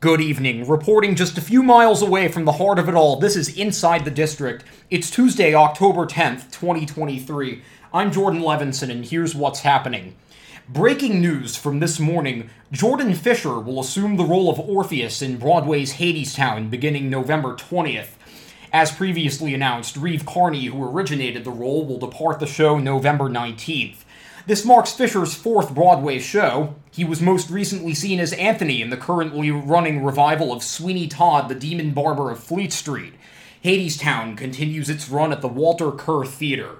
Good evening. Reporting just a few miles away from the heart of it all, this is Inside the District. It's Tuesday, October 10th, 2023. I'm Jordan Levinson, and here's what's happening. Breaking news from this morning Jordan Fisher will assume the role of Orpheus in Broadway's Hadestown beginning November 20th. As previously announced, Reeve Carney, who originated the role, will depart the show November 19th. This marks Fisher's fourth Broadway show. He was most recently seen as Anthony in the currently running revival of Sweeney Todd, the Demon Barber of Fleet Street. Hadestown continues its run at the Walter Kerr Theater.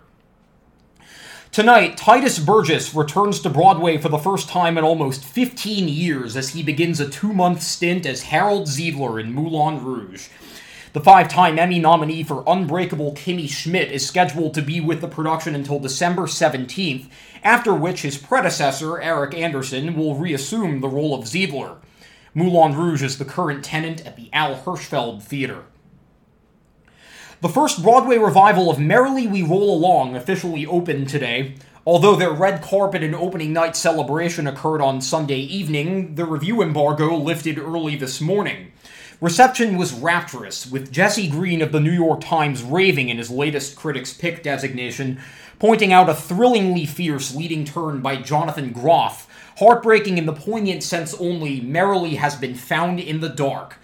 Tonight, Tituss Burgess returns to Broadway for the first time in almost 15 years as he begins a two month stint as Harold Zidler in Moulin Rouge. The five time Emmy nominee for Unbreakable Kimmy Schmidt is scheduled to be with the production until December 17th, after which his predecessor, Eric Anderson, will reassume the role of Zidler. Moulin Rouge is the current tenant at the Al Hirschfeld Theater. The first Broadway revival of Merrily We Roll Along officially opened today. Although their red carpet and opening night celebration occurred on Sunday evening, the review embargo lifted early this morning. Reception was rapturous, with Jesse Green of the New York Times raving in his latest Critics' Pick designation, pointing out a thrillingly fierce leading turn by Jonathan Groff, heartbreaking in the poignant sense only Merrily has been found in the dark.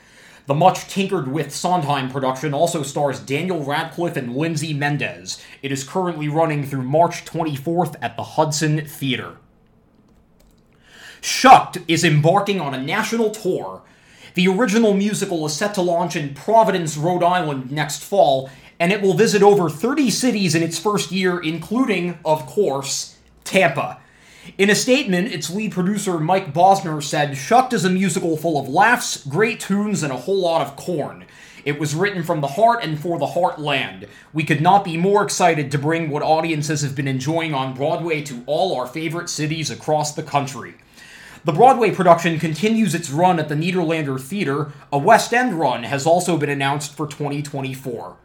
The much tinkered with Sondheim production also stars Daniel Radcliffe and Lindsay Mendez. It is currently running through March 24th at the Hudson Theater. Shucked is embarking on a national tour the original musical is set to launch in Providence, Rhode Island next fall, and it will visit over 30 cities in its first year, including, of course, Tampa. In a statement, its lead producer Mike Bosner said, Shucked is a musical full of laughs, great tunes, and a whole lot of corn. It was written from the heart and for the heartland. We could not be more excited to bring what audiences have been enjoying on Broadway to all our favorite cities across the country. The Broadway production continues its run at the Nederlander Theater. A West End run has also been announced for 2024.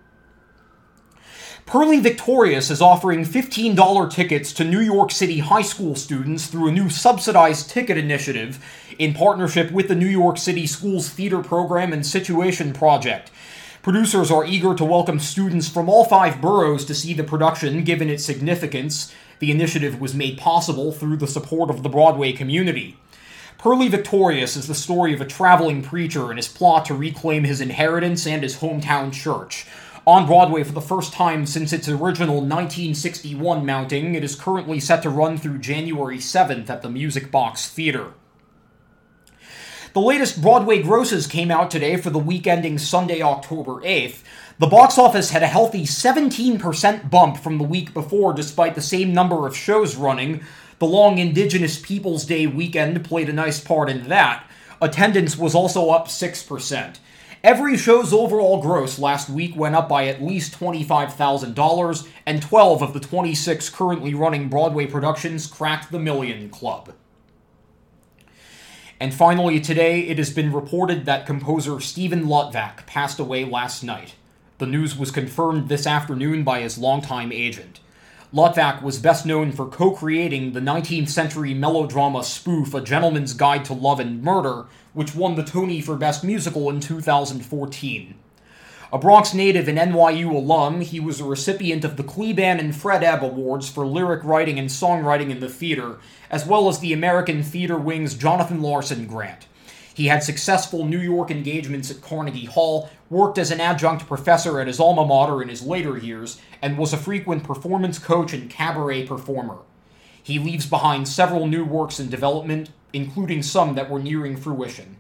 Purlie Victorious is offering $15 tickets to New York City high school students through a new subsidized ticket initiative in partnership with the New York City Schools Theater Program and Situation Project. Producers are eager to welcome students from all five boroughs to see the production given its significance. The initiative was made possible through the support of the Broadway community. Purlie Victorious is the story of a traveling preacher and his plot to reclaim his inheritance and his hometown church. On Broadway for the first time since its original 1961 mounting, it is currently set to run through January 7th at the Music Box Theater. The latest Broadway grosses came out today for the week ending Sunday, October 8th. The box office had a healthy 17% bump from the week before, despite the same number of shows running, the long Indigenous Peoples Day weekend played a nice part in that. Attendance was also up 6%. Every show's overall gross last week went up by at least $25,000, and 12 of the 26 currently running Broadway productions cracked the Million Club. And finally, today it has been reported that composer Steven Lutvak passed away last night. The news was confirmed this afternoon by his longtime agent. Lutvak was best known for co creating the 19th century melodrama spoof A Gentleman's Guide to Love and Murder, which won the Tony for Best Musical in 2014. A Bronx native and NYU alum, he was a recipient of the Kleban and Fred Ebb Awards for lyric writing and songwriting in the theater, as well as the American Theater Wing's Jonathan Larson Grant. He had successful New York engagements at Carnegie Hall, worked as an adjunct professor at his alma mater in his later years, and was a frequent performance coach and cabaret performer. He leaves behind several new works in development, including some that were nearing fruition.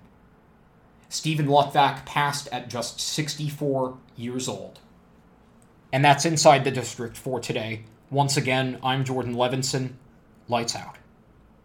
Steven Lutvak passed at just 64 years old. And that's Inside the District for today. Once again, I'm Jordan Levinson. Lights out.